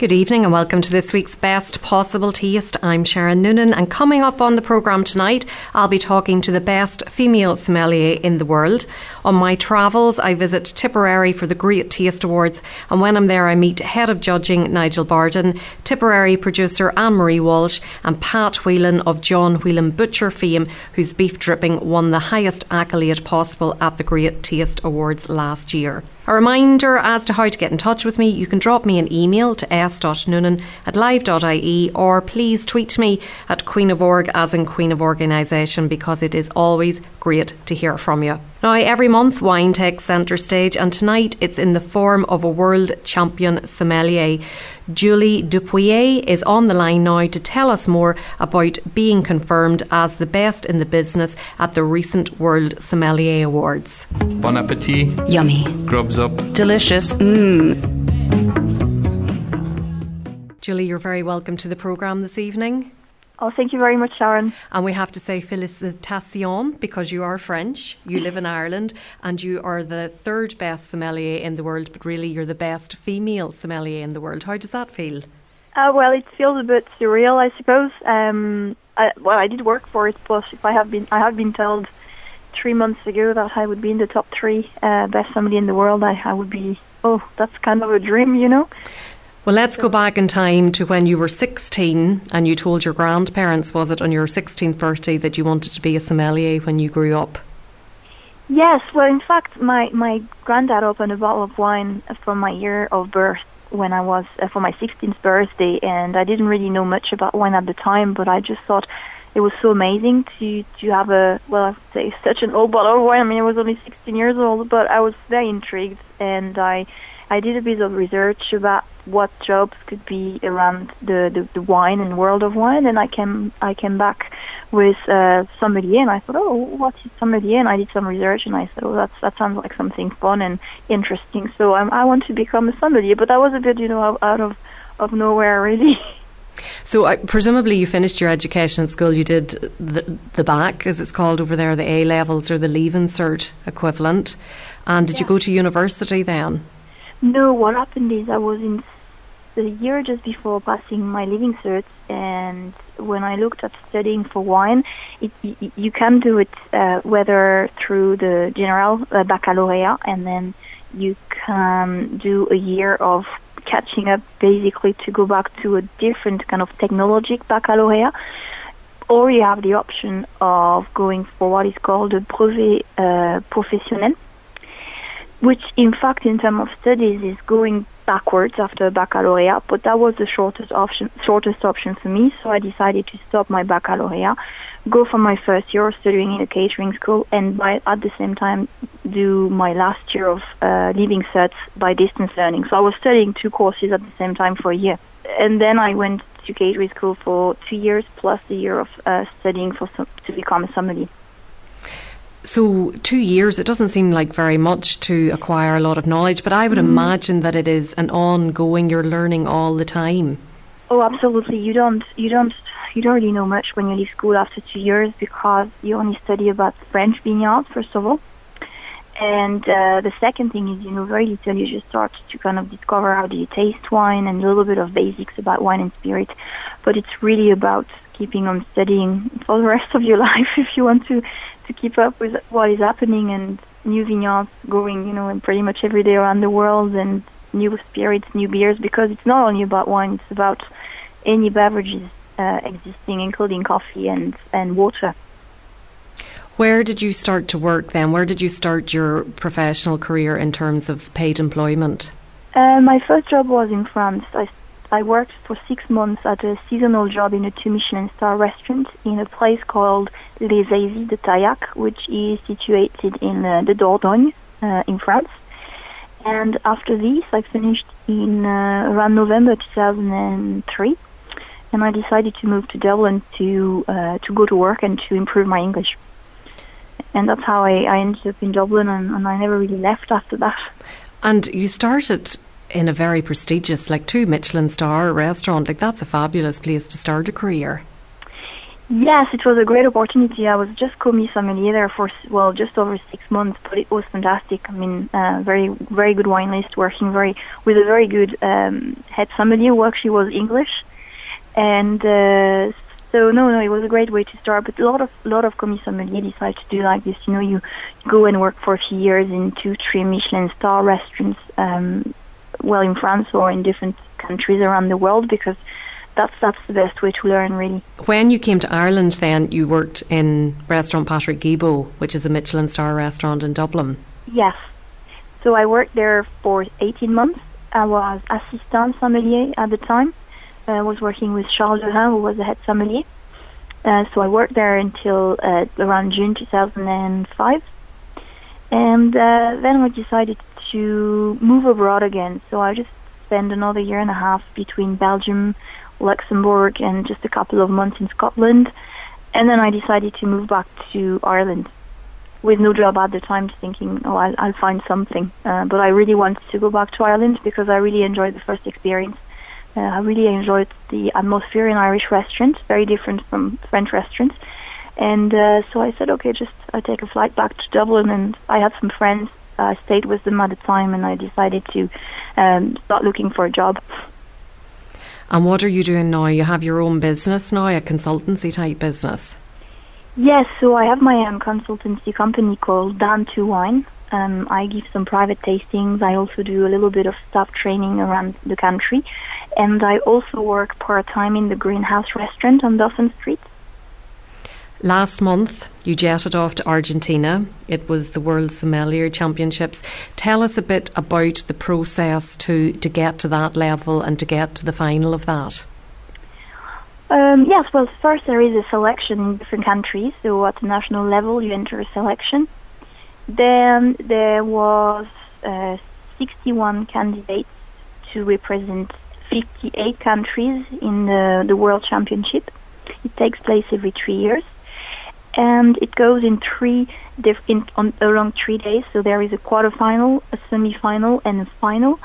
Good evening and welcome to this week's Best Possible Taste. I'm Sharon Noonan and coming up on the programme tonight, I'll be talking to the best female sommelier in the world. On my travels, I visit Tipperary for the Great Taste Awards and when I'm there I meet Head of Judging Nigel Barden, Tipperary producer Anne Marie Walsh and Pat Whelan of John Whelan Butcher fame, whose beef dripping won the highest accolade possible at the Great Taste Awards last year. A reminder as to how to get in touch with me, you can drop me an email to s.noonan at live.ie or please tweet me at Queen of Org as in Queen of Organisation because it is always great to hear from you. Now, every month wine takes centre stage, and tonight it's in the form of a world champion sommelier. Julie Dupouy is on the line now to tell us more about being confirmed as the best in the business at the recent World Sommelier Awards. Bon appetit. Yummy. Grubs up. Delicious. Mmm. Julie, you're very welcome to the programme this evening. Oh, thank you very much, Sharon. And we have to say félicitations because you are French, you live in Ireland, and you are the third best sommelier in the world, but really you're the best female sommelier in the world. How does that feel? Uh, well, it feels a bit surreal, I suppose. Um, I, well, I did work for it, but if I have been, I have been told three months ago that I would be in the top three uh, best sommelier in the world. I, I would be, oh, that's kind of a dream, you know. Well, let's go back in time to when you were 16 and you told your grandparents, was it, on your 16th birthday that you wanted to be a sommelier when you grew up? Yes, well, in fact, my, my granddad opened a bottle of wine for my year of birth when I was, uh, for my 16th birthday, and I didn't really know much about wine at the time, but I just thought it was so amazing to, to have a, well, I would say such an old bottle of wine. I mean, I was only 16 years old, but I was very intrigued, and I, I did a bit of research about what jobs could be around the, the, the wine and world of wine, and I came I came back with uh, sommelier, and I thought, oh, what is sommelier? And I did some research, and I said, oh, that's that sounds like something fun and interesting. So um, I want to become a sommelier, but that was a bit, you know, out of of nowhere, really. So uh, presumably you finished your education at school. You did the the back, as it's called over there, the A levels or the Leaving Cert equivalent. And did yeah. you go to university then? No, what happened is I was in the year just before passing my Leaving cert, and when I looked at studying for wine, it, it, you can do it uh, whether through the general uh, baccalaureate, and then you can do a year of catching up, basically to go back to a different kind of technologic baccalaureate, or you have the option of going for what is called a brevet uh, professionnel which in fact in terms of studies is going backwards after baccalaureate, but that was the shortest option shortest option for me, so I decided to stop my baccalaureate, go for my first year of studying in a catering school, and by at the same time do my last year of uh, leaving certs by distance learning. So I was studying two courses at the same time for a year, and then I went to catering school for two years plus a year of uh, studying for to become a sommelier. So, two years, it doesn't seem like very much to acquire a lot of knowledge, but I would mm. imagine that it is an ongoing, you're learning all the time. Oh, absolutely. You don't, you don't, you don't really know much when you leave school after two years because you only study about French vineyards, first of all. And uh, the second thing is, you know, very little. You just start to kind of discover how do you taste wine and a little bit of basics about wine and spirit. But it's really about keeping on studying for the rest of your life if you want to to keep up with what is happening and new vineyards going, you know, and pretty much every day around the world and new spirits, new beers, because it's not only about wine, it's about any beverages uh, existing, including coffee and, and water. Where did you start to work then? Where did you start your professional career in terms of paid employment? Uh, my first job was in France. I I worked for six months at a seasonal job in a two Michelin star restaurant in a place called Les Eyzies de Tayac, which is situated in uh, the Dordogne uh, in France. And after this, I finished in uh, around November 2003, and I decided to move to Dublin to uh, to go to work and to improve my English. And that's how I, I ended up in Dublin, and, and I never really left after that. And you started in a very prestigious, like two Michelin star restaurant. Like that's a fabulous place to start a career. Yes, it was a great opportunity. I was just commis sommelier there for well, just over six months, but it was fantastic. I mean, uh, very very good wine list, working very with a very good um, head sommelier who actually was English, and uh, so no, no, it was a great way to start. But a lot of lot of commis sommelier decide to do like this. You know, you go and work for a few years in two, three Michelin star restaurants, um, well in France or in different countries around the world because that's that's the best way to learn really. When you came to Ireland then you worked in restaurant Patrick Guilbaud, which is a Michelin star restaurant in Dublin. Yes. So I worked there for 18 months. I was assistant sommelier at the time. I was working with Charles Lerin, who was the head sommelier. Uh, so I worked there until uh, around June 2005. And uh, then I decided to move abroad again. So I just spent another year and a half between Belgium, Luxembourg, and just a couple of months in Scotland. And then I decided to move back to Ireland with no job at the time, thinking, oh, I'll, I'll find something. Uh, but I really wanted to go back to Ireland because I really enjoyed the first experience. Uh, I really enjoyed the atmosphere in Irish restaurants, very different from French restaurants. And uh, so I said, okay, just I take a flight back to Dublin, and I had some friends. I stayed with them at the time, and I decided to um, start looking for a job. And what are you doing now? You have your own business now, a consultancy type business. Yes, so I have my own consultancy company called Down2Wine. Um, I give some private tastings. I also do a little bit of staff training around the country, and I also work part time in the Greenhouse restaurant on Dawson Street. Last month, you jetted off to Argentina. It was the World Sommelier Championships. Tell us a bit about the process to, to get to that level and to get to the final of that. Um, yes, well, first there is a selection in different countries. So at the national level, you enter a selection. Then there was uh, 61 candidates to represent 58 countries in the, the World Championship. It takes place every three years and it goes in three different on along three days. So there is a quarterfinal, a semi-final, and a final.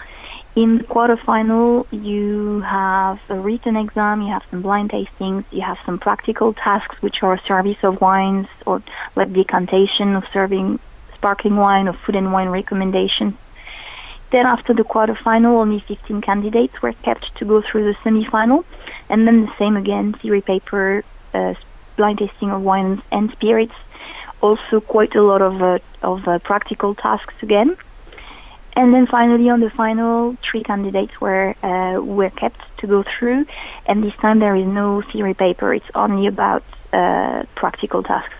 In the quarterfinal, you have a written exam, you have some blind tastings, you have some practical tasks, which are service of wines or like decantation of serving sparkling wine or food and wine recommendations. Then after the quarterfinal, only 15 candidates were kept to go through the semi-final, and then the same again, theory paper, uh, blind tasting of wines and spirits. Also, quite a lot of uh, of uh, practical tasks again. And then finally, on the final, three candidates were uh, were kept to go through, and this time there is no theory paper. It's only about uh, practical tasks.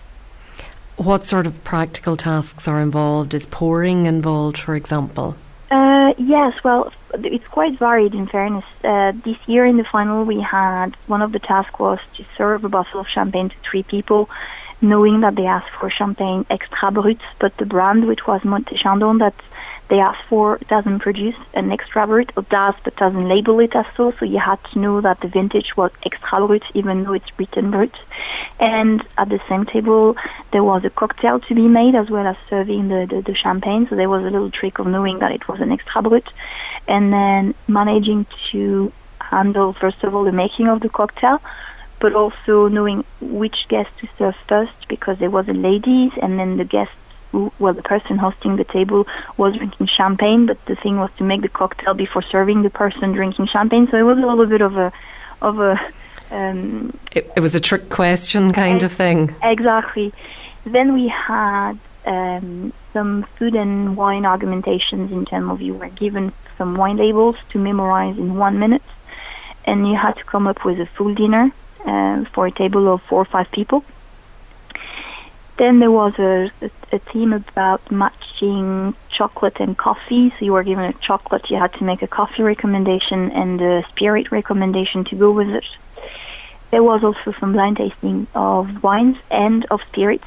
What sort of practical tasks are involved? Is pouring involved, for example? Uh, yes, well, it's quite varied in fairness. Uh, this year in the final, we had one of the tasks was to serve a bottle of champagne to three people, knowing that they asked for champagne extra brut, but the brand, which was Moët Chandon, that they asked for doesn't produce an extra brut, or does but doesn't label it as so. So you had to know that the vintage was extra brut, even though it's written brut. And at the same table, there was a cocktail to be made as well as serving the, the, the champagne. So there was a little trick of knowing that it was an extra brut, and then managing to handle first of all the making of the cocktail but also knowing which guest to serve first because there was a ladies and then the guests who, well, the person hosting the table was drinking champagne, but the thing was to make the cocktail before serving the person drinking champagne. So it was a little bit of a, of a. Um, it, it was a trick question kind of thing. Exactly. Then we had um, some food and wine argumentations in terms of you were given some wine labels to memorize in one minute, and you had to come up with a full dinner uh, for a table of four or five people. Then there was a, a, a team about matching chocolate and coffee. So you were given a chocolate, you had to make a coffee recommendation and a spirit recommendation to go with it. There was also some blind tasting of wines and of spirits.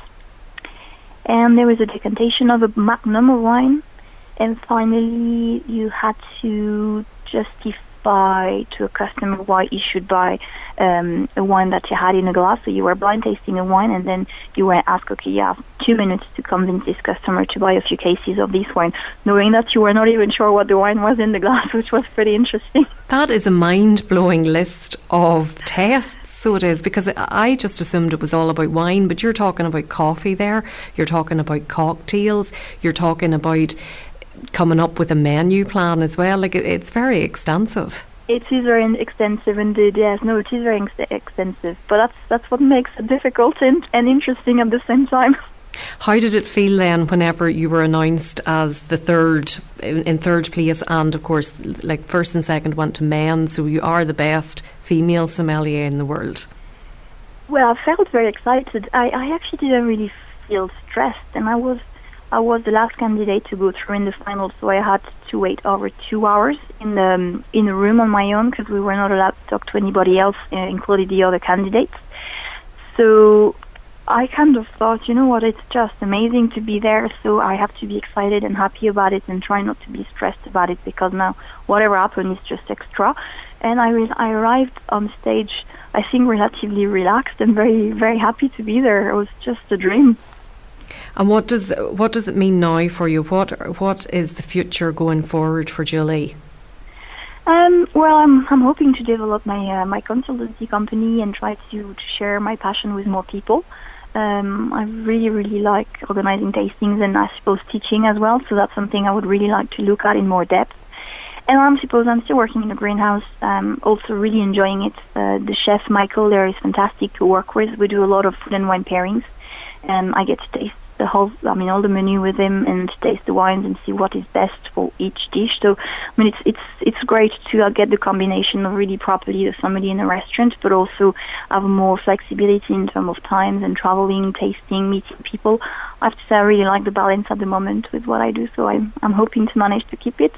And there was a decantation of a magnum of wine. And finally, you had to justify buy to a customer why you should buy um, a wine that you had in a glass. So you were blind tasting a wine, and then you were asked, okay, you have two minutes to convince this customer to buy a few cases of this wine, knowing that you were not even sure what the wine was in the glass, which was pretty interesting. That is a mind blowing list of tests. So it is, because I just assumed it was all about wine, but you're talking about coffee there, you're talking about cocktails, you're talking about coming up with a menu plan as well. Like it's very extensive. It is very extensive indeed. Yes, no, it is very ex- extensive. But that's that's what makes it difficult and, and interesting at the same time. How did it feel then whenever you were announced as the third in, in, third place and of course like first and second went to men so you are the best female sommelier in the world? Well, I felt very excited. I, I actually didn't really feel stressed and I was I was the last candidate to go through in the final, so I had to wait over two hours in the in a room on my own because we were not allowed to talk to anybody else, uh, including the other candidates. So I kind of thought, you know what, it's just amazing to be there, so I have to be excited and happy about it and try not to be stressed about it because now whatever happens is just extra. And I, re- I arrived on stage, I think, relatively relaxed and very, very happy to be there. It was just a dream. And what does what does it mean now for you? What what is the future going forward for Julie? Um, well, I'm I'm hoping to develop my uh, my consultancy company and try to, to share my passion with more people. Um, I really really like organizing tastings and I suppose teaching as well. So that's something I would really like to look at in more depth. And I'm suppose I'm still working in a greenhouse. Um, also really enjoying it. Uh, the chef Michael there is fantastic to work with. We do a lot of food and wine pairings, and I get to taste the whole, I mean, all the menu with him and taste the wines and see what is best for each dish. So, I mean, it's it's it's great to uh, get the combination of really properly the somebody in a restaurant, but also have more flexibility in terms of times and traveling, tasting, meeting people. I have to say, I really like the balance at the moment with what I do. So I'm I'm hoping to manage to keep it.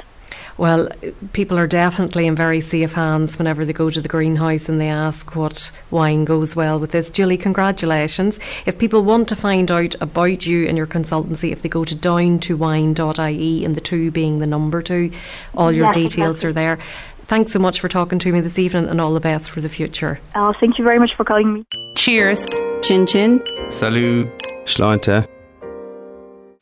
Well, people are definitely in very safe hands whenever they go to the greenhouse and they ask what wine goes well with this. Julie, congratulations. If people want to find out about you and your consultancy, if they go to down2wine.ie and the two being the number two, all your yes, details exactly. are there. Thanks so much for talking to me this evening and all the best for the future. Oh, thank you very much for calling me. Cheers. Chin chin. Salut. Sláinte.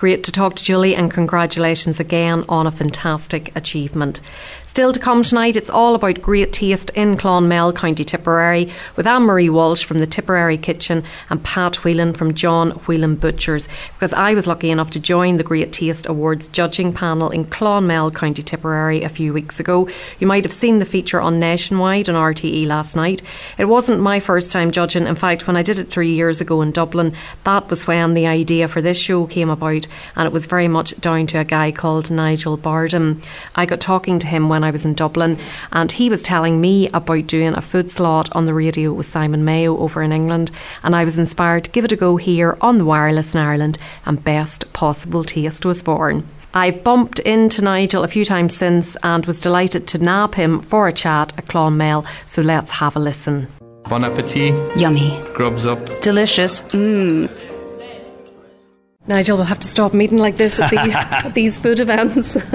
Great to talk to Julie and congratulations again on a fantastic achievement. Still to come tonight, it's all about great taste in Clonmel, County Tipperary, with Anne Marie Walsh from the Tipperary Kitchen and Pat Whelan from John Whelan Butchers. Because I was lucky enough to join the Great Taste Awards judging panel in Clonmel, County Tipperary, a few weeks ago. You might have seen the feature on Nationwide on RTE last night. It wasn't my first time judging. In fact, when I did it three years ago in Dublin, that was when the idea for this show came about and it was very much down to a guy called Nigel Barden. I got talking to him when I was in Dublin, and he was telling me about doing a food slot on the radio with Simon Mayo over in England, and I was inspired to give it a go here on the wireless in Ireland, and best possible taste was born. I've bumped into Nigel a few times since and was delighted to nab him for a chat at Clonmel, so let's have a listen. Bon appetit. Yummy. Grubs up. Delicious. Mmm. Nigel, we'll have to stop meeting like this at, the, at these food events.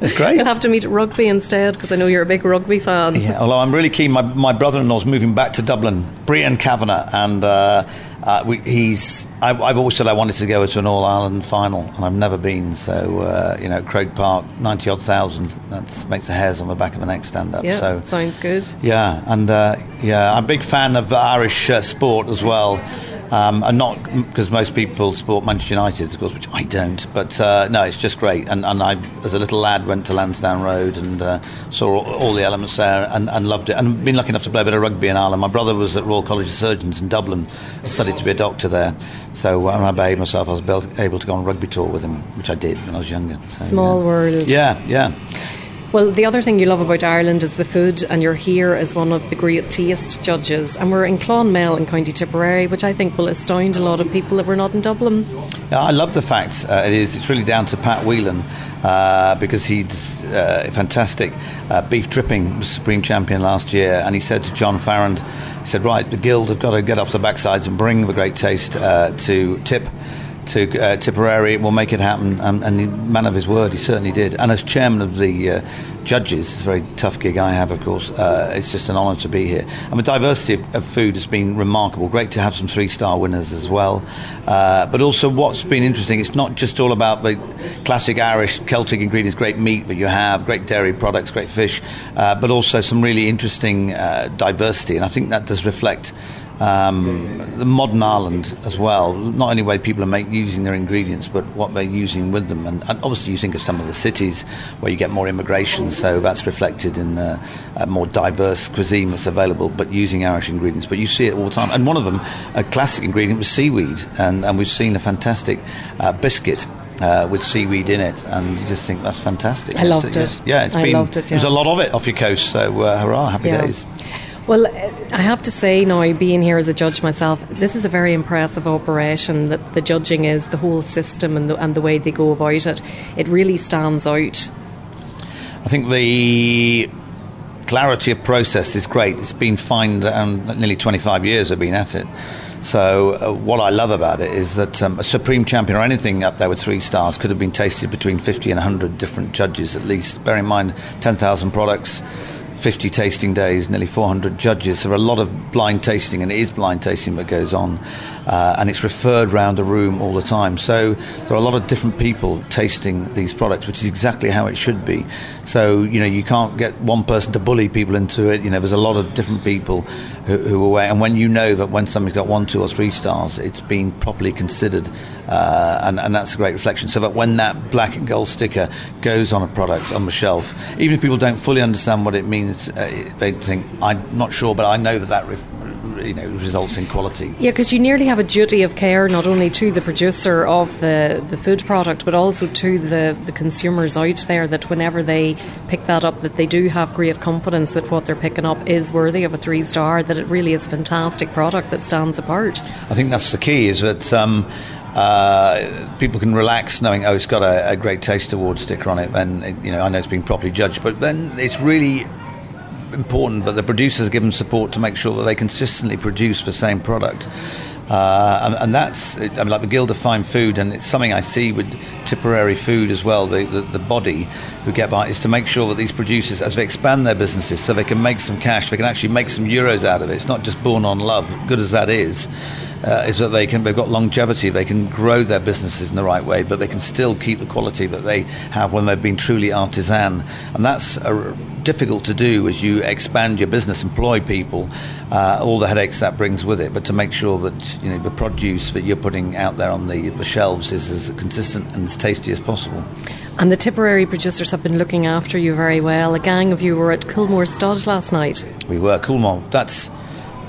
it's great. We'll have to meet at rugby instead because I know you're a big rugby fan. Yeah, although I'm really keen. My, my brother-in-law's moving back to Dublin, Brian Kavanagh, and uh, uh, we, he's. I, have always said I wanted to go to an All Ireland final, and I've never been. So uh, you know, Croke Park, ninety odd thousand. That makes the hairs on the back of the neck stand up. Yeah, so sounds good. Yeah, and uh, yeah, I'm a big fan of Irish uh, sport as well. Um, and not because most people support Manchester United, of course, which I don't. But uh, no, it's just great. And, and I, as a little lad, went to Lansdowne Road and uh, saw all, all, the elements there and, and, loved it. And been lucky enough to play a bit of rugby in Ireland. My brother was at Royal College of Surgeons in Dublin, studied to be a doctor there. So when I behaved myself, I was able to go on a rugby tour with him, which I did when I was younger. So, Small yeah. world. Yeah, yeah. Well, the other thing you love about Ireland is the food, and you're here as one of the great taste judges. And we're in Clonmel in County Tipperary, which I think will astound a lot of people that we're not in Dublin. Yeah, I love the fact uh, it is. It's really down to Pat Whelan. Uh, because he's uh, fantastic. Uh, beef dripping was supreme champion last year, and he said to John Farrand, he said, "Right, the guild have got to get off the backsides and bring the great taste uh, to Tip." To uh, Tipperary. We'll make it happen. Um, and the man of his word, he certainly did. And as chairman of the uh, judges, it's a very tough gig I have, of course. Uh, it's just an honour to be here. And the diversity of, of, food has been remarkable. Great to have some three star winners as well. Uh, but also, what's been interesting, it's not just all about the classic Irish Celtic ingredients, great meat that you have, great dairy products, great fish, uh, but also some really interesting uh, diversity. And I think that does reflect um, the modern Ireland as well. Not only way people are make, using their ingredients, but what they're using with them. And, and, obviously, you think of some of the cities where you get more immigration, so that's reflected in uh, a more diverse cuisine that's available, but using Irish ingredients. But you see it all the time. And one of them, a classic ingredient, was seaweed, and, and we've seen a fantastic uh, biscuit uh, with seaweed in it, and you just think that's fantastic. I loved it. Yeah, it's I been. Loved it, yeah. There's a lot of it off your coast, so uh, hurrah, happy yeah. days. Well, I have to say now, being here as a judge myself, this is a very impressive operation. That the judging is the whole system and the, and the way they go about it. It really stands out. I think the clarity of process is great. It's been fine, and nearly 25 years I've been at it. So uh, what I love about it is that um, a supreme champion or anything up there with three stars could have been tasted between 50 and 100 different judges at least. Bear in mind, 10,000 products. 50 tasting days, nearly 400 judges. There are a lot of blind tasting, and it is blind tasting that goes on, uh, and it's referred round the room all the time. So there are a lot of different people tasting these products, which is exactly how it should be. So you know you can't get one person to bully people into it. You know there's a lot of different people who, who are aware, and when you know that when somebody's got one, two, or three stars, it's been properly considered, uh, and, and that's a great reflection. So that when that black and gold sticker goes on a product on the shelf, even if people don't fully understand what it means uh, they think I'm not sure, but I know that that. Ref- you know, results in quality. Yeah, because you nearly have a duty of care not only to the producer of the, the food product, but also to the, the consumers out there. That whenever they pick that up, that they do have great confidence that what they're picking up is worthy of a three star. That it really is a fantastic product that stands apart. I think that's the key. Is that. Um, uh, people can relax knowing, oh, it's got a, a great taste award sticker on it, and you know, I know it's been properly judged. But then it's really important, but the producers give them support to make sure that they consistently produce the same product. Uh, and, and, that's I mean, like the Guild of Fine Food, and it's something I see with Tipperary Food as well. The, the, the, body who get by is to make sure that these producers, as they expand their businesses, so they can make some cash, they can actually make some euros out of it. It's not just born on love, good as that is uh, is that they can they've got longevity, they can grow their businesses in the right way, but they can still keep the quality that they have when they've been truly artisan, and that's a, difficult to do as you expand your business, employ people, uh, all the headaches that brings with it. But to make sure that you know the produce that you're putting out there on the, the shelves is as consistent and as tasty as possible. And the Tipperary producers have been looking after you very well. A gang of you were at Coolmore Stud last night. We were Coolmore. That's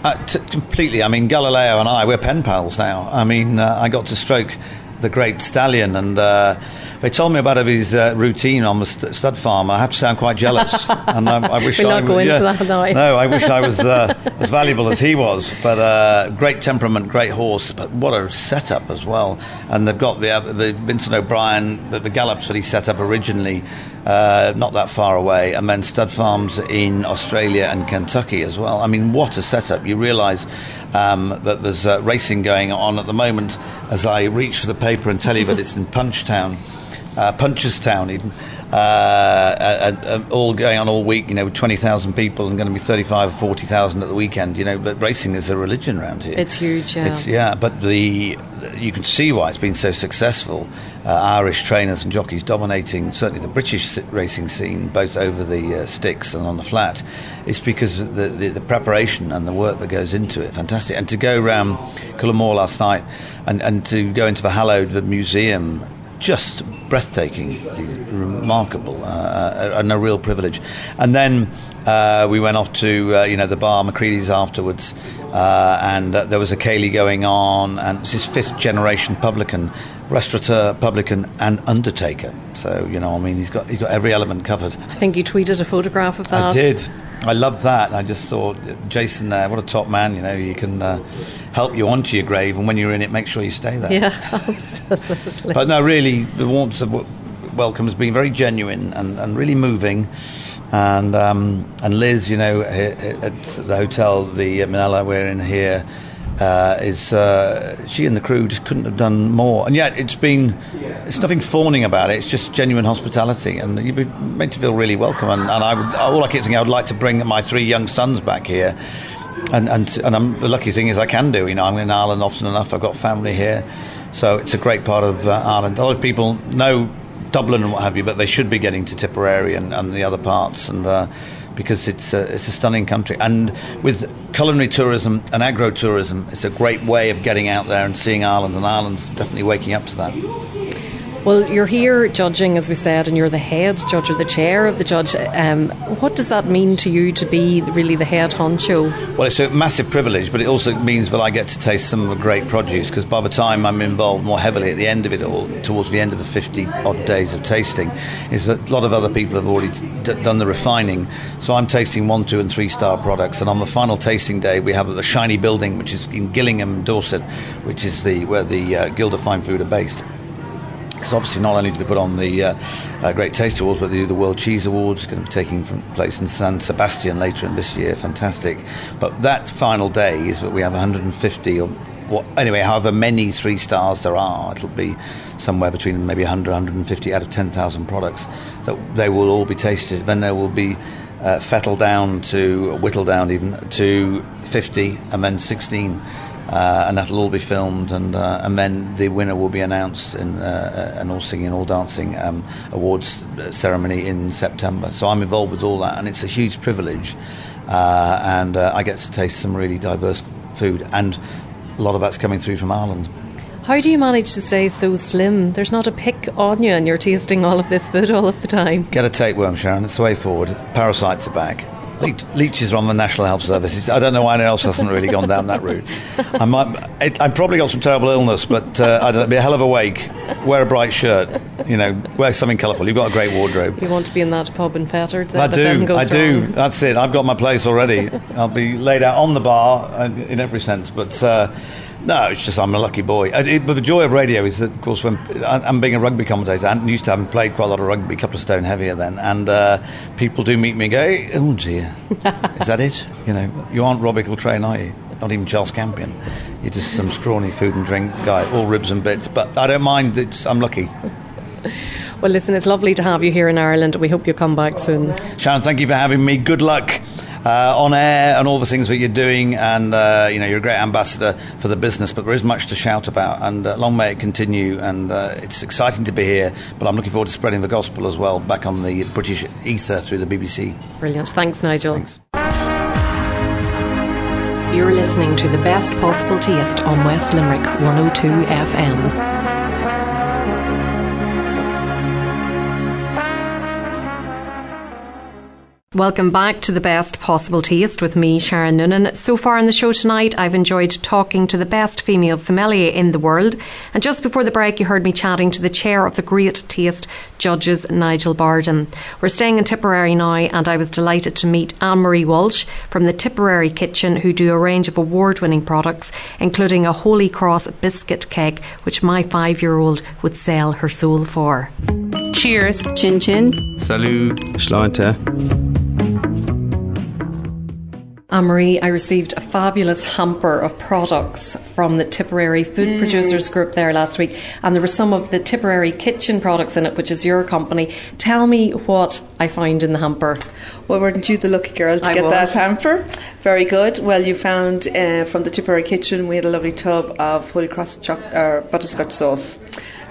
uh, t- completely. I mean, Galileo and I, we're pen pals now. I mean, uh, I got to stroke the great stallion, and uh, they told me about his uh, routine on the st- stud farm. I have to sound quite jealous, and I, I wish We're I not going yeah, that now. No, I wish I was uh, as valuable as he was. But uh, great temperament, great horse, but what a setup as well. And they've got the, the Vincent O'Brien, the, the gallops that he set up originally uh, not that far away, and then stud farms in Australia and Kentucky as well. I mean, what a setup! You realise um, that there's uh, racing going on at the moment as I reach for the paper and tell you that it's in Punchtown, uh, Punchestown even. Uh, all going on all week, you know, with 20,000 people and going to be 35 or 40,000 at the weekend, you know, but racing is a religion around here. It's huge, yeah. It's, yeah, but the you can see why it's been so successful. Uh, Irish trainers and jockeys dominating certainly the British racing scene, both over the uh, sticks and on the flat. It's because of the, the, the, preparation and the work that goes into it. Fantastic. And to go around Coolmore last night and, and to go into the hallowed museum just breathtaking, remarkable, uh, uh, and a real privilege. And then uh, we went off to uh, you know the bar McCarthy's afterwards, uh, and uh, there was a ceilidh going on, and this is fifth generation publican, restaurateur, publican, and undertaker. So you know, I mean, he's got he's got every element covered. I think you tweeted a photograph of that. I did. I love that. I just thought Jason there, what a top man. You know, you can uh, help you onto your grave, and when you're in it, make sure you stay there. Yeah, absolutely. But no, really, the warmth of welcome has been very genuine and, and really moving. And um, and Liz, you know, at the hotel, the Minella we're in here, uh, is uh, she and the crew just couldn't have done more. And yet it's been, it's nothing fawning about it. It's just genuine hospitality, and you'd be made to feel really welcome. And, and I would, all I keep thinking, I would like to bring my three young sons back here. And, and, and I'm, the lucky thing is I can do. You know, I'm in Ireland often enough. I've got family here, so it's a great part of uh, Ireland. A lot of people know Dublin and what have you, but they should be getting to Tipperary and, and the other parts. And uh, because it's a, it's a stunning country. And with culinary tourism and agro tourism, it's a great way of getting out there and seeing Ireland, and Ireland's definitely waking up to that. Well, you're here judging, as we said, and you're the head judge or the chair of the judge. Um, what does that mean to you to be really the head honcho? Well, it's a massive privilege, but it also means that I get to taste some of the great produce because by the time I'm involved more heavily at the end of it all, towards the end of the 50 odd days of tasting, is that a lot of other people have already d- done the refining. So I'm tasting one, two, and three star products. And on the final tasting day, we have the Shiny Building, which is in Gillingham, Dorset, which is the where the uh, Guild of Fine Food are based because obviously not only do we put on the uh, uh, Great Taste Awards, but they do the World Cheese Awards, going to be taking place in San Sebastian later in this year. Fantastic. But that final day is that we have 150 or what, anyway, however many three stars there are, it'll be somewhere between maybe 100, 150 out of 10,000 products. So they will all be tasted. Then there will be uh, fettled down to, whittled down even to 50 and then 16 uh, and that'll all be filmed, and uh, and then the winner will be announced in uh, an all singing, all dancing um, awards ceremony in September. So I'm involved with all that, and it's a huge privilege, uh, and uh, I get to taste some really diverse food, and a lot of that's coming through from Ireland. How do you manage to stay so slim? There's not a pick on you, and you're tasting all of this food all of the time. Get a tapeworm, Sharon. It's the way forward. Parasites are back. Leech, leeches are on the National Health Service. I don't know why anyone else hasn't really gone down that route. I might, it, I've probably got some terrible illness, but uh, I don't know, be a hell of a wake. Wear a bright shirt, you know, wear something colourful. You've got a great wardrobe. You want to be in that pub in Fethard? I do, I do. Wrong. That's it. I've got my place already. I'll be laid out on the bar uh, in every sense, but. Uh, no, it's just I'm a lucky boy. It, but the joy of radio is that, of course, when I'm being a rugby commentator, I used to have played quite a lot of rugby, a couple of stone heavier then, and uh, people do meet me and go, "Oh dear, is that it? You know, you aren't Robbie Coltrane, are you? Not even Charles Campion. You're just some scrawny food and drink guy, all ribs and bits. But I don't mind. It's, I'm lucky." Well, listen, it's lovely to have you here in Ireland. We hope you come back soon. Sharon, thank you for having me. Good luck uh, on air and all the things that you're doing. And, uh, you know, you're a great ambassador for the business, but there is much to shout about. And uh, long may it continue. And uh, it's exciting to be here, but I'm looking forward to spreading the gospel as well back on the British ether through the BBC. Brilliant. Thanks, Nigel. Thanks. You're listening to the best possible taste on West Limerick 102 FM. Welcome back to the best possible taste with me, Sharon Noonan. So far in the show tonight, I've enjoyed talking to the best female sommelier in the world. And just before the break, you heard me chatting to the chair of the Great Taste Judges, Nigel Barden. We're staying in Tipperary now, and I was delighted to meet Anne Marie Walsh from the Tipperary Kitchen, who do a range of award winning products, including a Holy Cross biscuit cake, which my five year old would sell her soul for. Cheers. Chin chin. Salut. Sláinte. Anne-Marie, I received a fabulous hamper of products from the Tipperary Food mm. Producers Group there last week, and there were some of the Tipperary kitchen products in it, which is your company. Tell me what I found in the hamper. Well, weren't you the lucky girl to I get was. that hamper? Very good. Well, you found uh, from the Tipperary kitchen we had a lovely tub of Holy Cross choc- or butterscotch sauce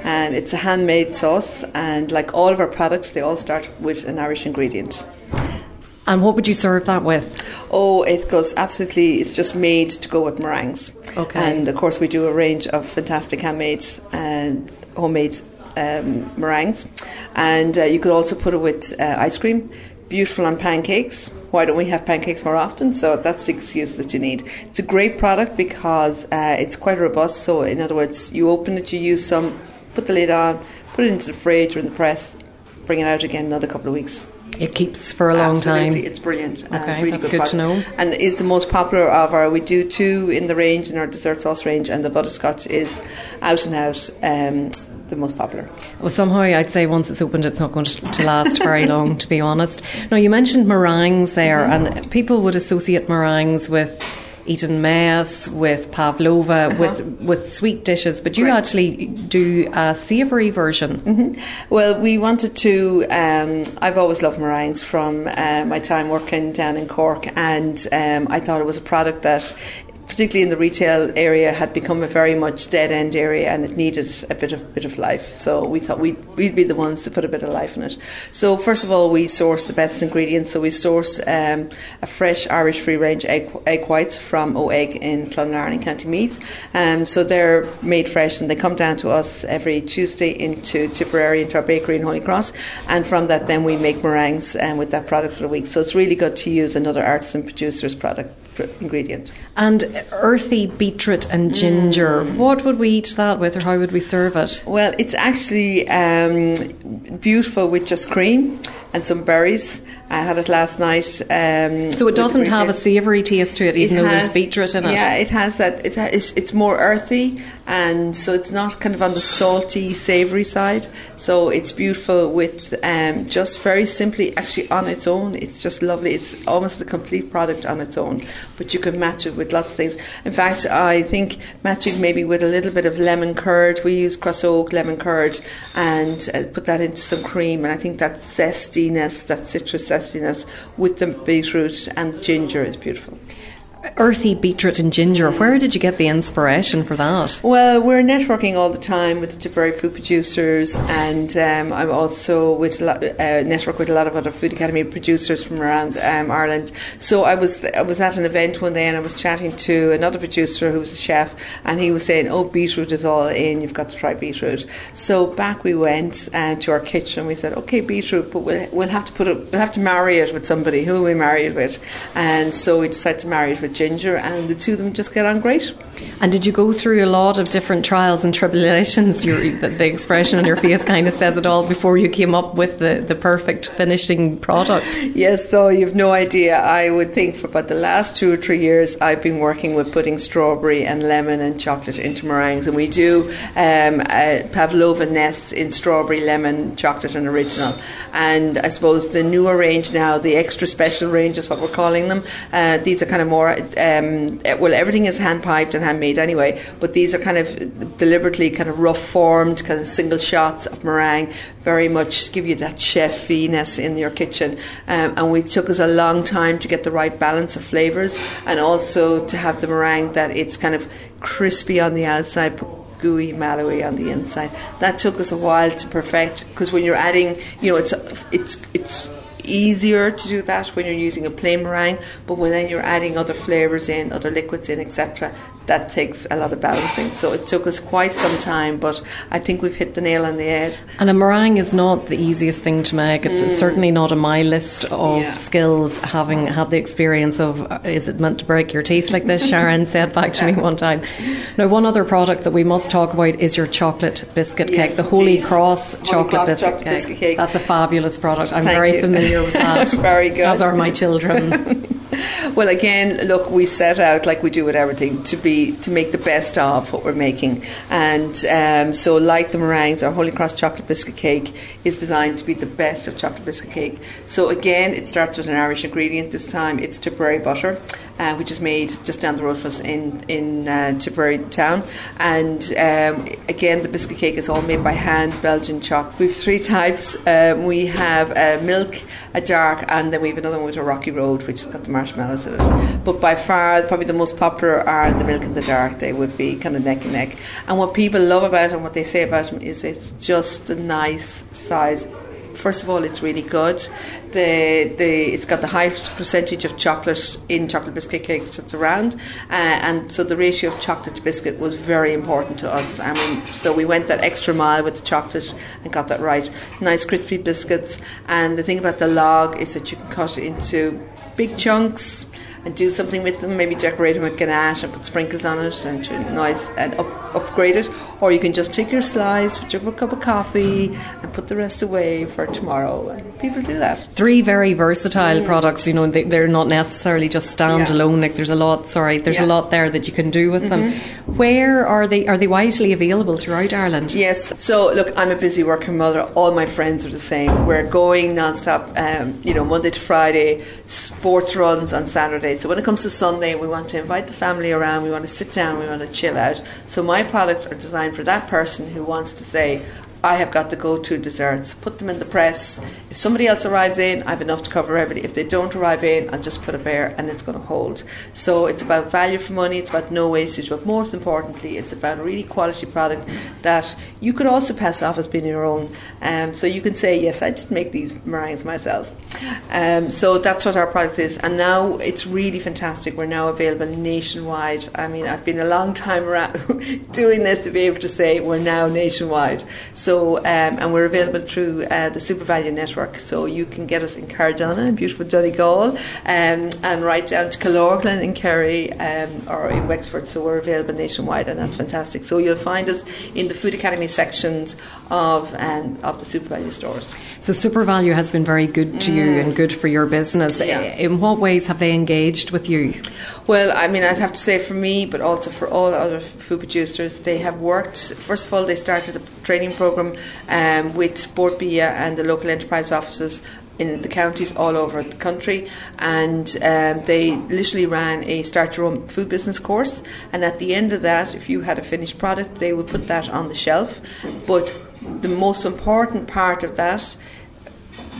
and it's a handmade sauce and like all of our products they all start with an irish ingredient and what would you serve that with? Oh, it goes absolutely, it's just made to go with meringues. Okay. And of course, we do a range of fantastic handmade and homemade um, meringues. And uh, you could also put it with uh, ice cream, beautiful on pancakes. Why don't we have pancakes more often? So that's the excuse that you need. It's a great product because uh, it's quite robust. So, in other words, you open it, you use some, put the lid on, put it into the fridge or in the press, bring it out again another couple of weeks. It keeps for a long Absolutely. time. It's brilliant. Okay, really that's good, good to know. And is the most popular of our. We do two in the range in our dessert sauce range, and the butterscotch is out and out. Um, the most popular. Well, somehow I'd say once it's opened, it's not going to last very long, to be honest. Now, you mentioned meringues there, mm-hmm. and people would associate meringues with Eton mess, with pavlova, uh-huh. with with sweet dishes, but you right. actually do a savoury version. Mm-hmm. Well, we wanted to. Um, I've always loved meringues from uh, my time working down in Cork, and um, I thought it was a product that particularly in the retail area, had become a very much dead end area, and it needed a bit of bit of life. So we thought we'd we'd be the ones to put a bit of life in it. So first of all, we sourced the best ingredients. So we sourced um, a fresh Irish free range egg, egg whites from O Egg in Clonlarn in County Meath. Um, so they're made fresh, and they come down to us every Tuesday into Tipperary into our bakery in Holy Cross, and from that then we make meringues um, with that product for the week. So it's really good to use another artisan producer's product ingredient. And earthy beetroot and ginger. Mm. What would we eat that with, or how would we serve it? Well, it's actually um, beautiful with just cream and some berries. I had it last night. Um, so it doesn't have taste. a savoury taste to it, even it though has, there's beetroot in it. Yeah, it has that. It has, it's more earthy, and so it's not kind of on the salty, savoury side. So it's beautiful with um, just very simply, actually on its own. It's just lovely. It's almost a complete product on its own, but you can match it with lots of things. In fact, I think matching maybe with a little bit of lemon curd. We use Cross Oak lemon curd and uh, put that into some cream, and I think that zestiness, that citrus zestiness with the beetroot and the ginger is beautiful earthy beetroot and ginger. Where did you get the inspiration for that? Well, we're networking all the time with the Tipperary food producers, and um, I'm also with lot, uh, network with a lot of other food academy producers from around um, Ireland. So I was I was at an event one day, and I was chatting to another producer who was a chef, and he was saying, "Oh, beetroot is all in. You've got to try beetroot." So back we went uh, to our kitchen. We said, "Okay, beetroot, but we'll, we'll have to put it. We'll have to marry it with somebody. Who we marry it with?" And so we decided to marry it with ginger, and the two of them just get on great. And did you go through a lot of different trials and tribulations? Your, the, expression on your face kind of says it all before you came up with the, the perfect finishing product. Yes, so you've no idea. I would think for about the last two or three years, I've been working with putting strawberry and lemon and chocolate into meringues, and we do um, pavlova nests in strawberry, lemon, chocolate, and original. And I suppose the newer range now, the extra special range is what we're calling them. Uh, these are kind of more um, well, everything is hand piped and handmade anyway, but these are kind of deliberately kind of rough formed, kind of single shots of meringue, very much give you that chefiness in your kitchen. Um, and we took us a long time to get the right balance of flavours and also to have the meringue that it's kind of crispy on the outside, gooey, mallowy on the inside. That took us a while to perfect because when you're adding, you know, it's it's it's easier to do that when you're using a plain meringue, but when then you're adding other flavours in, other liquids in, etc., that takes a lot of balancing. So it took us quite some time, but I think we've hit the nail on the head. And a meringue is not the easiest thing to make. It's mm. certainly not on my list of yeah. skills, having had the experience of uh, is it meant to break your teeth like this? Sharon said back to me one time. Now, one other product that we must talk about is your chocolate biscuit yes, cake, the Holy Cross, Holy chocolate, Cross biscuit, chocolate biscuit, cake. That's a fabulous product. I'm Thank very you. familiar with that. very good. As are my children. well, again, look, we set out like we do with everything to be to make the best of what we're making, and um, so like the meringues, our Holy Cross chocolate biscuit cake is designed to be the best of chocolate biscuit cake. So again, it starts with an Irish ingredient. This time, it's Tipperary butter, uh, which is made just down the road from us in in uh, Tipperary town, and um, again, the biscuit cake is all made by hand, Belgian chocolate. We have three types. Um, we have a milk, a dark, and then we have another one with a rocky road, which has got the marshmallows in it. But by far, probably the most popular are the milk and the dark. They would be kind of neck and neck. And what people love about them, what they say about them, is it's just a nice size first of all, it's really good. The the it's got the highest percentage of chocolate in chocolate biscuit cakes that's around, uh, and so the ratio of chocolate to biscuit was very important to us. So we went that extra mile with the chocolate and got that right. Nice crispy biscuits, and the thing about the log is that you can cut it into big chunks and do something with them. Maybe decorate them with ganache and put sprinkles on it and nice and up upgrade it, or you can just take your slice with your cup of coffee and put the rest away for tomorrow. And people do that. Three very versatile mm. products. You know, they, are not necessarily just standalone. Yeah. Like there's a lot. Sorry, there's yeah. a lot there that you can do with mm-hmm. them. Where are they? Are they widely available throughout Ireland? Yes. So look, I'm a busy working mother. All my friends are the same. We're going non-stop. Um, you know, Monday to Friday, sports runs on Saturday. So when it comes to Sunday, we want to invite the family around. We want to sit down. We want to chill out. So my products are designed for that person who wants to say, I have got the go to desserts. Put them in the press. If somebody else arrives in, I have enough to cover everybody. If they don't arrive in, I'll just put a bear and it's going to hold. So it's about value for money, it's about no wastage, but most importantly, it's about a really quality product that you could also pass off as being your own. Um, so you can say, Yes, I did make these meringues myself. Um, so that's what our product is. And now it's really fantastic. We're now available nationwide. I mean, I've been a long time around doing this to be able to say we're now nationwide. So so, um, and we're available through uh, the SuperValu network. So you can get us in Carndonagh, beautiful Donegal, um, and right down to Killorglin in Kerry um, or in Wexford. So we're available nationwide, and that's fantastic. So you'll find us in the Food Academy sections of um, of the SuperValu stores. So Super Value has been very good to mm. you and good for your business. Yeah. In what ways have they engaged with you? Well, I mean, I'd have to say for me, but also for all other food producers, they have worked. First of all, they started a training program um, with Bord Bia and the local enterprise offices in the counties all over the country, and um, they literally ran a start your own food business course. And at the end of that, if you had a finished product, they would put that on the shelf. But the most important part of that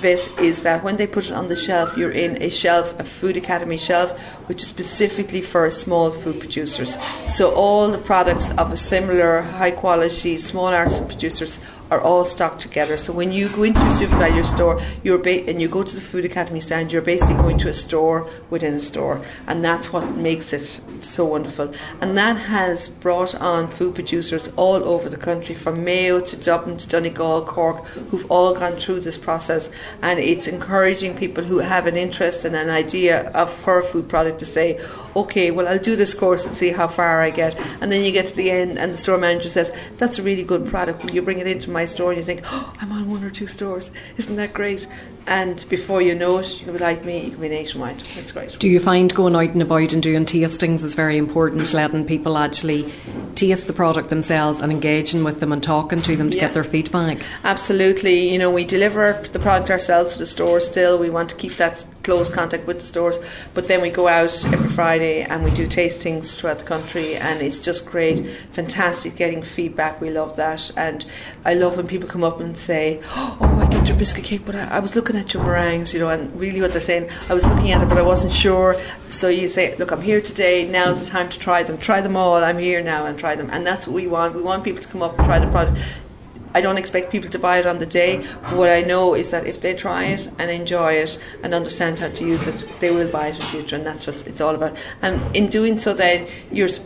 bit is that when they put it on the shelf, you're in a shelf, a Food Academy shelf, which is specifically for small food producers. So all the products of a similar high quality small artisan producers are all stocked together. So when you go into a SuperValu store, you're ba- and you go to the Food Academy stand, you're basically going to a store within a store, and that's what makes it so wonderful. And that has brought on food producers all over the country, from Mayo to Dublin to Donegal, Cork, who've all gone through this process, and it's encouraging people who have an interest and an idea of for a food product to say, okay, well I'll do this course and see how far I get, and then you get to the end, and the store manager says, that's a really good product. Will you bring it into my my store and you think, oh, I'm on one or two stores. Isn't that great? And before you know it, you can be like me, you can be nationwide. That's great. Do you find going out and about and doing tastings is very important, letting people actually taste the product themselves and engaging with them and talking to them to yeah. get their feedback? Absolutely. You know, we deliver the product ourselves to the stores still. We want to keep that close contact with the stores, but then we go out every Friday and we do tastings throughout the country, and it's just great, fantastic getting feedback. We love that, and I love when people come up and say, "Oh, I get your biscuit cake, but I, I was looking at your meringues," you know, and really what they're saying, I was looking at it, but I wasn't sure. So you say, "Look, I'm here today. Now's the time to try them. Try them all. I'm here now and try them." And that's what we want. We want people to come up and try the product. I don't expect people to buy it on the day, but what I know is that if they try it and enjoy it and understand how to use it, they will buy it in future, and that's what it's all about. And in doing so, then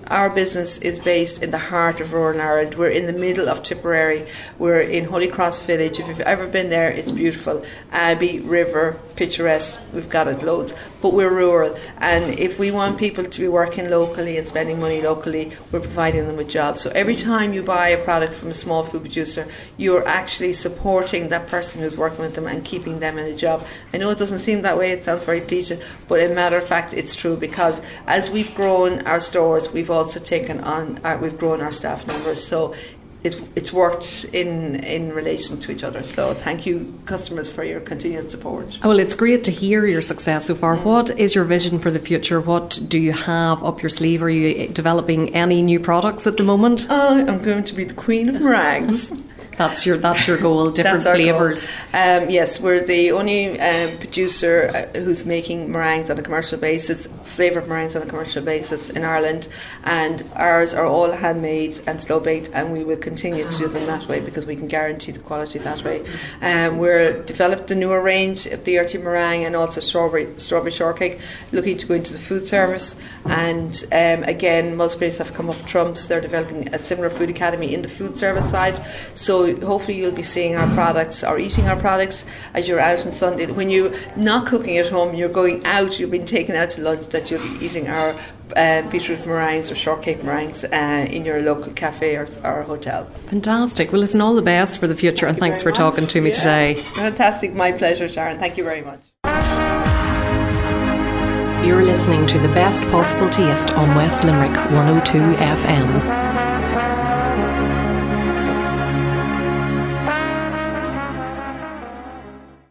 our business is based in the heart of rural Ireland. We're in the middle of Tipperary. We're in Holy Cross Village. If you've ever been there, it's beautiful. Abbey, river, picturesque. We've got it loads, but we're rural, and if we want people to be working locally and spending money locally, we're providing them with jobs. So every time you buy a product from a small food producer, you're actually supporting that person who's working with them and keeping them in a job. I know it doesn't seem that way, it sounds very cliche, but in matter of fact, it's true because as we've grown our stores, we've also taken on, our, we've grown our staff numbers. So it, it's worked in in relation to each other. So thank you, customers, for your continued support. Well, it's great to hear your success so far. Mm. What is your vision for the future? What do you have up your sleeve? Are you developing any new products at the moment? Uh, I'm going to be the queen of meringues. That's your that's your goal. Different flavors. Um, yes, we're the only um, producer uh, who's making meringues on a commercial basis, flavoured meringues on a commercial basis in Ireland, and ours are all handmade and slow baked, and we will continue to do them that way because we can guarantee the quality that way. Um, we're developed the newer range of the earthy meringue and also strawberry strawberry shortcake, looking to go into the food service, and um, again, Musgraves have come up trumps. They're developing a similar food academy in the food service side, so So hopefully you'll be seeing our products or eating our products as you're out on Sunday. When you're not cooking at home, you're going out, you've been taken out to lunch, that you'll be eating our uh, beetroot meringues or shortcake meringues uh, in your local cafe or, or, hotel. Fantastic. Well, listen, all the best for the future, Thank and thanks for much. talking to me yeah. today. Fantastic. My pleasure, Sharon. Thank you very much. You're listening to the best possible taste on West Limerick 102 FM.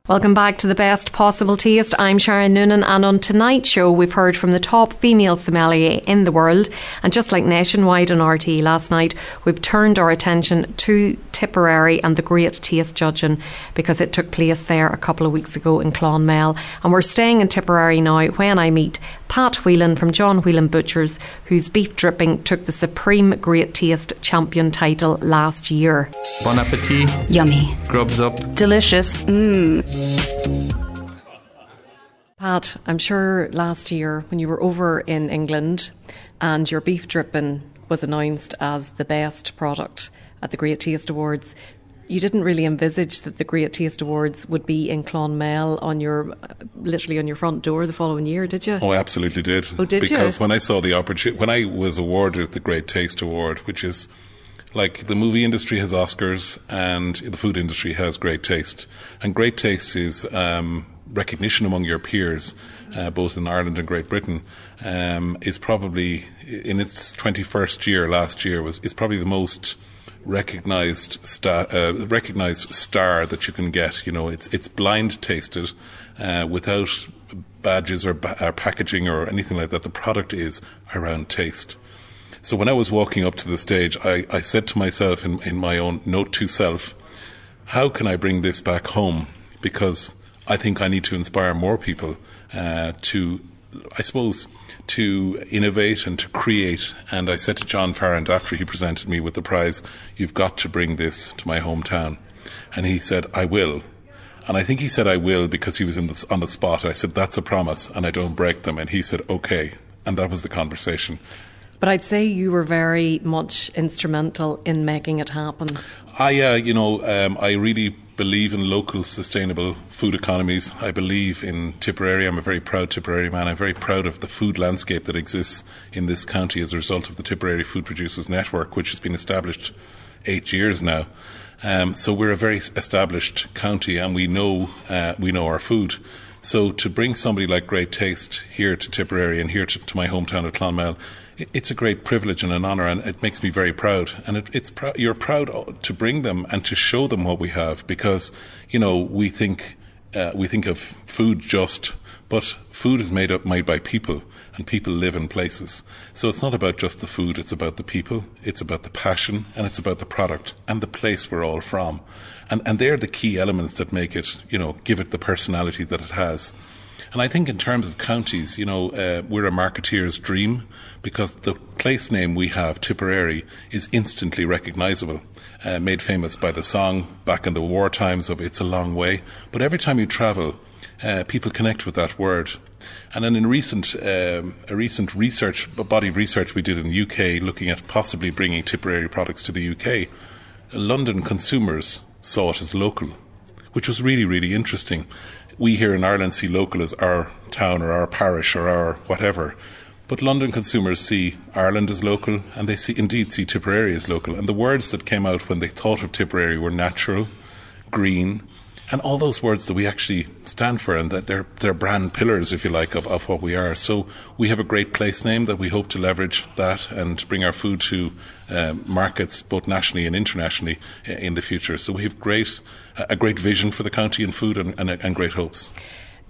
Welcome back to the best possible taste. I'm Sharon Noonan, and on tonight's show, we've heard from the top female sommelier in the world. And just like Nationwide on RTÉ last night, we've turned our attention to Tipperary and the great taste judging because it took place there a couple of weeks ago in Clonmel. And we're staying in Tipperary now when I meet Pat Whelan from John Whelan Butchers, whose beef dripping took the Supreme Great Taste Champion title last year. Bon appetit. Yummy. Grubs up. Delicious. Mmm. Pat, I'm sure last year when you were over in England and your beef dripping was announced as the best product at the Great Taste Awards, you didn't really envisage that the Great Taste Awards would be in Clonmel on your, uh, literally on your front door the following year, did you? Oh, I absolutely did. Oh, did you? because when I saw the opportunity, when I was awarded the Great Taste Award, which is like the movie industry has Oscars and the food industry has Great Taste, and Great Taste is um, recognition among your peers, uh, both in Ireland and Great Britain, um, is probably in its twenty first year. Last year was is probably the most recognized star, uh, recognized star that you can get. You know, it's it's blind tasted, uh, without badges or, ba- or packaging or anything like that. The product is around taste. So when I was walking up to the stage, I, I said to myself in, in my own note to self, how can I bring this back home? Because I think I need to inspire more people uh, to, I suppose, to innovate and to create. And I said to John Farrand after he presented me with the prize, You've got to bring this to my hometown. And he said, I will. And I think he said, I will because he was in the, on the spot. I said, That's a promise, and I don't break them. And he said, Okay. And that was the conversation. But I'd say you were very much instrumental in making it happen. I, uh, you know, um, I really believe in local sustainable food economies. I believe in Tipperary. I'm a very proud Tipperary man. I'm very proud of the food landscape that exists in this county as a result of the Tipperary Food Producers Network, which has been established eight years now. Um, so we're a very established county, and we know uh, we know our food. So to bring somebody like Great Taste here to Tipperary and here to, to my hometown of Clonmel, it's a great privilege and an honour, and it makes me very proud. And it, it's pr- you're proud to bring them and to show them what we have, because you know we think uh, we think of food just, but food is made up made by people, and people live in places. So it's not about just the food; it's about the people, it's about the passion, and it's about the product and the place we're all from and and they're the key elements that make it, you know, give it the personality that it has. And I think in terms of counties, you know, uh, we're a marketeer's dream because the place name we have, Tipperary, is instantly recognisable. Uh, made famous by the song back in the war times of "It's a Long Way." But every time you travel, uh, people connect with that word. And then in recent um, a recent research a body of research we did in the UK, looking at possibly bringing Tipperary products to the UK, London consumers saw it as local, which was really, really interesting. We here in Ireland see local as our town or our parish or our whatever. But London consumers see Ireland as local and they see indeed see Tipperary as local. And the words that came out when they thought of Tipperary were natural, green, and all those words that we actually stand for and that they're, they're brand pillars, if you like, of, of what we are. So we have a great place name that we hope to leverage that and bring our food to um, markets both nationally and internationally in the future. So we have great, a great vision for the county in food and, and, and great hopes.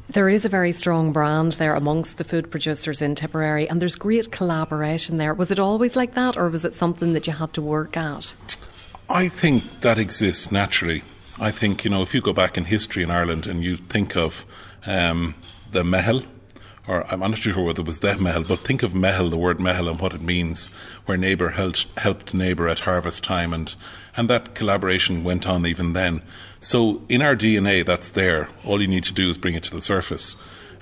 There is a very strong brand there amongst the food producers in Tipperary, and there's great collaboration there. Was it always like that, or was it something that you had to work at? I think that exists naturally. I think, you know, if you go back in history in Ireland and you think of um, the meitheal, or I'm not sure whether it was the meitheal, but think of meitheal, the word meitheal, and what it means, where neighbour helped, helped neighbour at harvest time, and, and that collaboration went on even then. So in our DNA, that's there. All you need to do is bring it to the surface.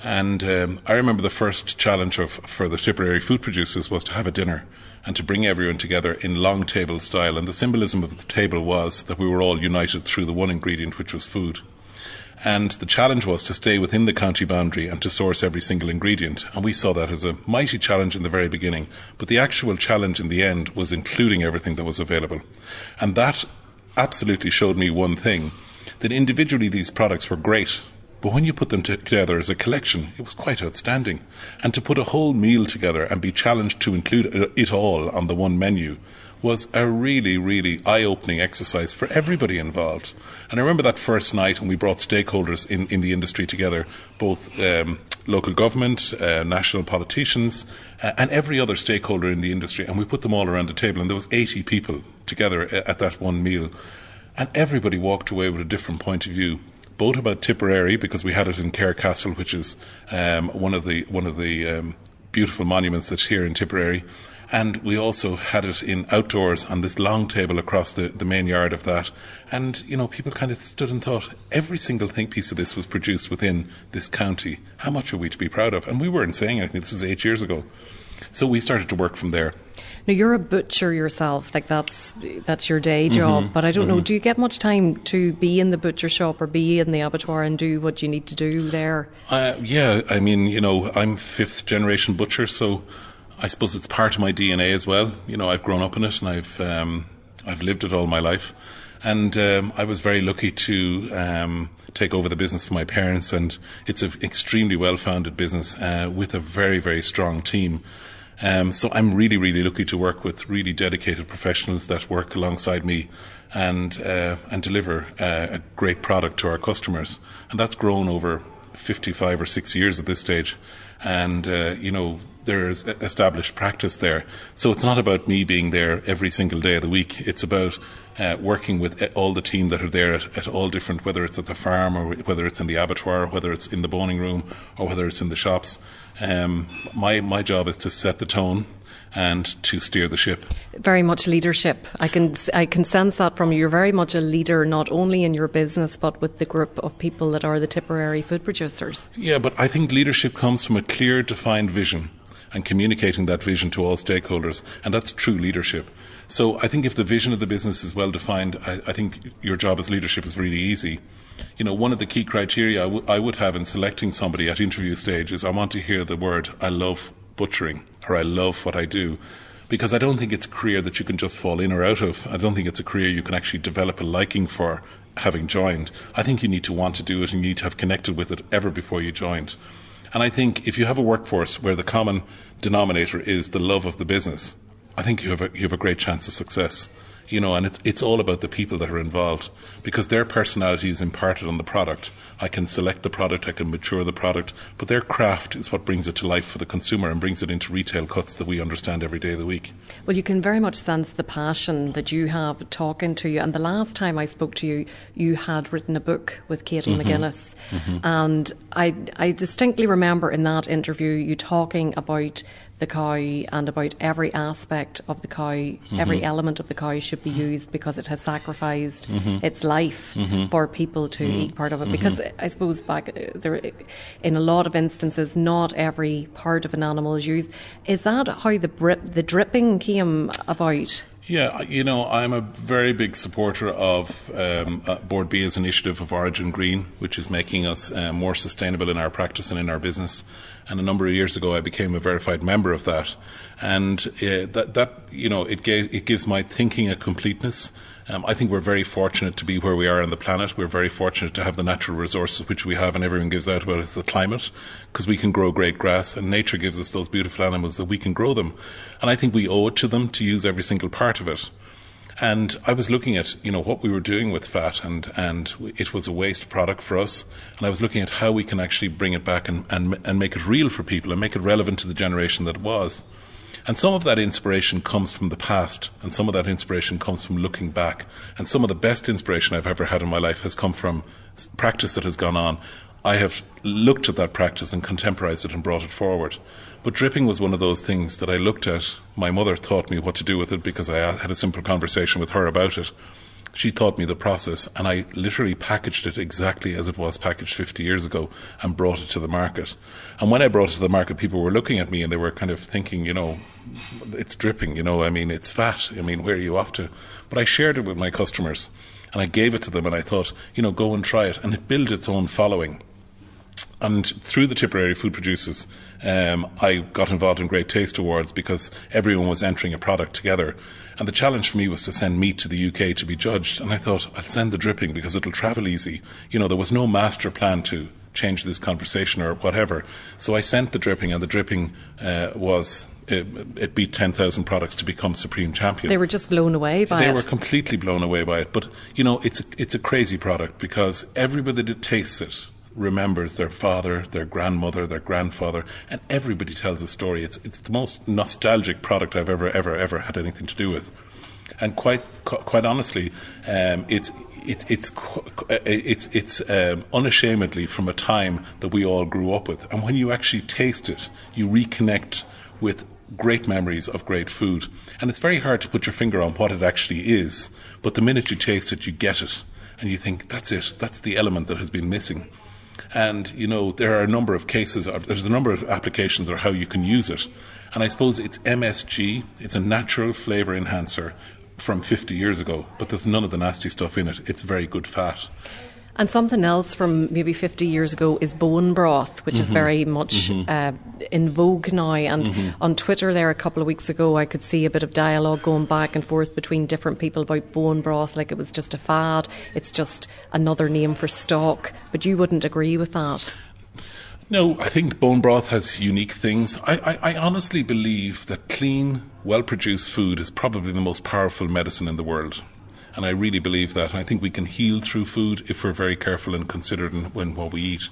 And um, I remember the first challenge of, for the Tipperary food producers was to have a dinner and to bring everyone together in long table style. And the symbolism of the table was that we were all united through the one ingredient, which was food. And the challenge was to stay within the county boundary and to source every single ingredient. And we saw that as a mighty challenge in the very beginning. But the actual challenge in the end was including everything that was available. And that absolutely showed me one thing that individually these products were great. But when you put them together as a collection, it was quite outstanding. And to put a whole meal together and be challenged to include it all on the one menu was a really, really eye opening exercise for everybody involved. And I remember that first night when we brought stakeholders in, in the industry together, both um, local government, uh, national politicians, uh, and every other stakeholder in the industry, and we put them all around the table, and there was 80 people together at that one meal. And everybody walked away with a different point of view both about Tipperary because we had it in Cahir Castle, which is um, one of the one of the um, beautiful monuments that's here in Tipperary, and we also had it in outdoors on this long table across the, the main yard of that. And, you know, people kind of stood and thought, every single thing piece of this was produced within this county. How much are we to be proud of? And we weren't saying anything. This was eight years ago. So we started to work from there. Now you're a butcher yourself, like that's that's your day job. Mm-hmm, but I don't mm-hmm. know, do you get much time to be in the butcher shop or be in the abattoir and do what you need to do there? Uh, yeah, I mean, you know, I'm fifth generation butcher, so I suppose it's part of my DNA as well. You know, I've grown up in it and I've um, I've lived it all my life. And um, I was very lucky to um, take over the business for my parents, and it's an extremely well-founded business uh, with a very, very strong team. Um, so I'm really, really lucky to work with really dedicated professionals that work alongside me and uh, and deliver uh, a great product to our customers. And that's grown over 55 or six years at this stage. And uh, you know, there's established practice there. So it's not about me being there every single day of the week. It's about uh, working with all the team that are there at, at, all different, whether it's at the farm or whether it's in the abattoir, whether it's in the boning room or whether it's in the shops. Um, my my job is to set the tone and to steer the ship. Very much leadership. I can I can sense that from you. You're very much a leader, not only in your business but with the group of people that are the Tipperary food producers. Yeah, but I think leadership comes from a clear, defined vision and communicating that vision to all stakeholders. And that's true leadership. So I think if the vision of the business is well defined, I, I think your job as leadership is really easy. You know, one of the key criteria I, w- I would have in selecting somebody at interview stage is I want to hear the word, I love butchering, or I love what I do because I don't think it's a career that you can just fall in or out of. I don't think it's a career you can actually develop a liking for having joined. I think you need to want to do it and you need to have connected with it ever before you joined. And I think if you have a workforce where the common denominator is the love of the business, I think you have a, you have a great chance of success you know, and it's it's all about the people that are involved because their personality is imparted on the product. I can select the product, I can mature the product, but their craft is what brings it to life for the consumer and brings it into retail cuts that we understand every day of the week. Well, you can very much sense the passion that you have talking to you. And the last time I spoke to you, you had written a book with Katy mm-hmm. McGuinness, mm-hmm. and I I distinctly remember in that interview you talking about the cow and about every aspect of the cow, mm-hmm. every element of the cow should be used because it has sacrificed mm-hmm. its life mm-hmm. for people to mm-hmm. eat part of it. Because mm-hmm. I suppose back there, in a lot of instances, not every part of an animal is used. Is that how the the dripping came about? Yeah, you know, I'm a very big supporter of um, uh, Bord Bia's initiative of Origin Green, which is making us uh, more sustainable in our practice and in our business. And a number of years ago, I became a verified member of that, and uh, that that you know it gave it gives my thinking a completeness. Um, I think we're very fortunate to be where we are on the planet. We're very fortunate to have the natural resources which we have, and everyone gives out about is the climate, because we can grow great grass, and nature gives us those beautiful animals that we can grow them. And I think we owe it to them to use every single part of it. And I was looking at, you know, what we were doing with fat and, and it was a waste product for us. And I was looking at how we can actually bring it back and, and, and make it real for people and make it relevant to the generation that it was. And some of that inspiration comes from the past, and some of that inspiration comes from looking back. And some of the best inspiration I've ever had in my life has come from practice that has gone on. I have looked at that practice and contemporized it and brought it forward. But dripping was one of those things that I looked at. My mother taught me what to do with it because I had a simple conversation with her about it. She taught me the process, and I literally packaged it exactly as it was packaged 50 years ago and brought it to the market. And when I brought it to the market, people were looking at me and they were kind of thinking, you know, it's dripping, you know, I mean, it's fat. I mean, where are you off to? But I shared it with my customers and I gave it to them and I thought, you know, go and try it. And it built its own following. And through the Tipperary Food Producers, um, I got involved in Great Taste Awards because everyone was entering a product together. And the challenge for me was to send meat to the UK to be judged. And I thought, I'll send the dripping because it'll travel easy. You know, there was no master plan to change this conversation or whatever. So I sent the dripping, and the dripping uh, was it, it, beat 10,000 products to become supreme champion. They were just blown away by they it. They were completely blown away by it. But, you know, it's a, it's a crazy product because everybody that tastes it remembers their father, their grandmother, their grandfather, and everybody tells a story. It's, it's the most nostalgic product I've ever, ever, ever had anything to do with. And quite, quite honestly, um, it's, it, it's, it's, it's um, unashamedly from a time that we all grew up with. And when you actually taste it, you reconnect with great memories of great food. And it's very hard to put your finger on what it actually is, but the minute you taste it, you get it. And you think, that's it, that's the element that has been missing. And, you know, there are a number of cases, there's a number of applications or how you can use it. And I suppose it's MSG, it's a natural flavour enhancer from 50 years ago, but there's none of the nasty stuff in it. It's very good fat. And something else from maybe 50 years ago is bone broth, which mm-hmm. is very much mm-hmm. uh, in vogue now. And mm-hmm. on Twitter, there a couple of weeks ago, I could see a bit of dialogue going back and forth between different people about bone broth, like it was just a fad. It's just another name for stock. But you wouldn't agree with that. No, I think bone broth has unique things. I, I, I honestly believe that clean, well produced food is probably the most powerful medicine in the world. And I really believe that. I think we can heal through food if we're very careful and considered in when what we eat.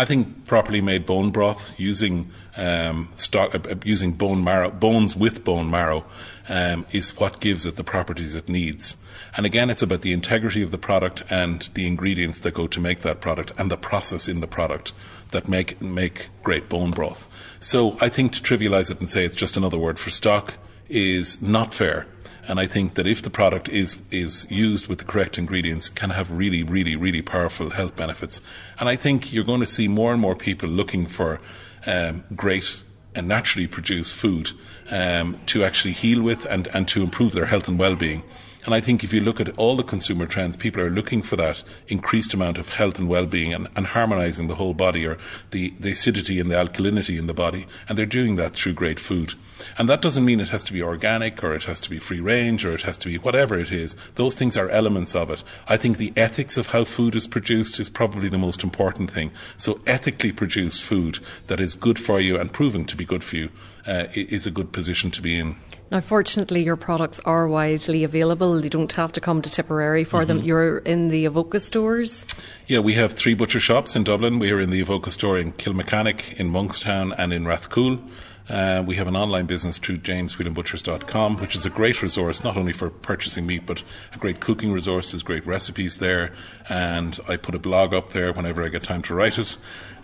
I think properly made bone broth using um, stock, uh, using bone marrow, bones with bone marrow, um, is what gives it the properties it needs. And again, it's about the integrity of the product and the ingredients that go to make that product and the process in the product that make make great bone broth. So I think to trivialize it and say it's just another word for stock is not fair. And I think that if the product is, is used with the correct ingredients, can have really, really, really powerful health benefits. And I think you're going to see more and more people looking for um, great and naturally produced food um, to actually heal with and, and to improve their health and well-being. And I think if you look at all the consumer trends, people are looking for that increased amount of health and well-being and, and harmonizing the whole body or the, the acidity and the alkalinity in the body. And they're doing that through great food. And that doesn't mean it has to be organic or it has to be free range or it has to be whatever it is. Those things are elements of it. I think the ethics of how food is produced is probably the most important thing. So ethically produced food that is good for you and proven to be good for you uh, is a good position to be in. Now, fortunately, your products are widely available. You don't have to come to Tipperary for mm-hmm. them. You're in the Avoca stores? Yeah, we have three butcher shops in Dublin. We are in the Avoca store in Kilmacanogue, in Monkstown, and in Rathcoole. Uh, we have an online business through jameswhelanbutchers.com, which is a great resource, not only for purchasing meat, but a great cooking resource. There's great recipes there. And I put a blog up there whenever I get time to write it.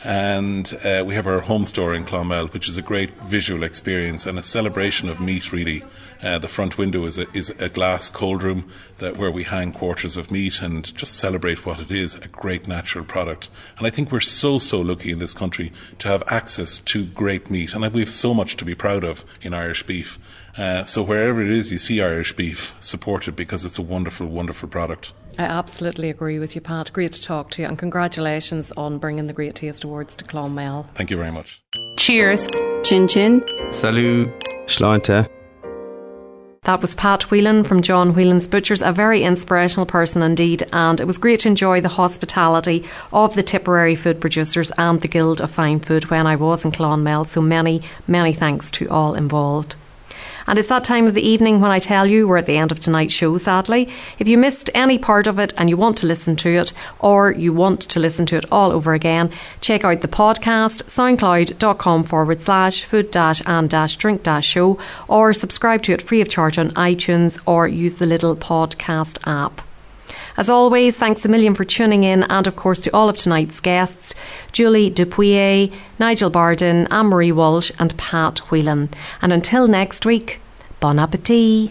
And uh, we have our home store in Clonmel, which is a great visual experience and a celebration of meat, really. Uh, the front window is a, is a glass cold room that, where we hang quarters of meat and just celebrate what it is a great natural product. And I think we're so, so lucky in this country to have access to great meat. And we have so much to be proud of in Irish beef. Uh, so wherever it is you see Irish beef, support it because it's a wonderful, wonderful product. I absolutely agree with you, Pat. Great to talk to you, and congratulations on bringing the Great Taste Awards to Clonmel. Thank you very much. Cheers. Chin chin. Salut. Sláinte. That was Pat Whelan from John Whelan's Butchers, a very inspirational person indeed, and it was great to enjoy the hospitality of the Tipperary food producers and the Guild of Fine Food when I was in Clonmel. So many, many thanks to all involved. And it's that time of the evening when I tell you we're at the end of tonight's show, sadly. If you missed any part of it and you want to listen to it, or you want to listen to it all over again, check out the podcast, soundcloud.com forward slash food dash and dash drink dash show, or subscribe to it free of charge on iTunes or use the little podcast app. As always, thanks a million for tuning in, and of course to all of tonight's guests Julie Dupouy, Nigel Barden, Anne Marie Walsh, and Pat Whelan. And until next week, bon appetit.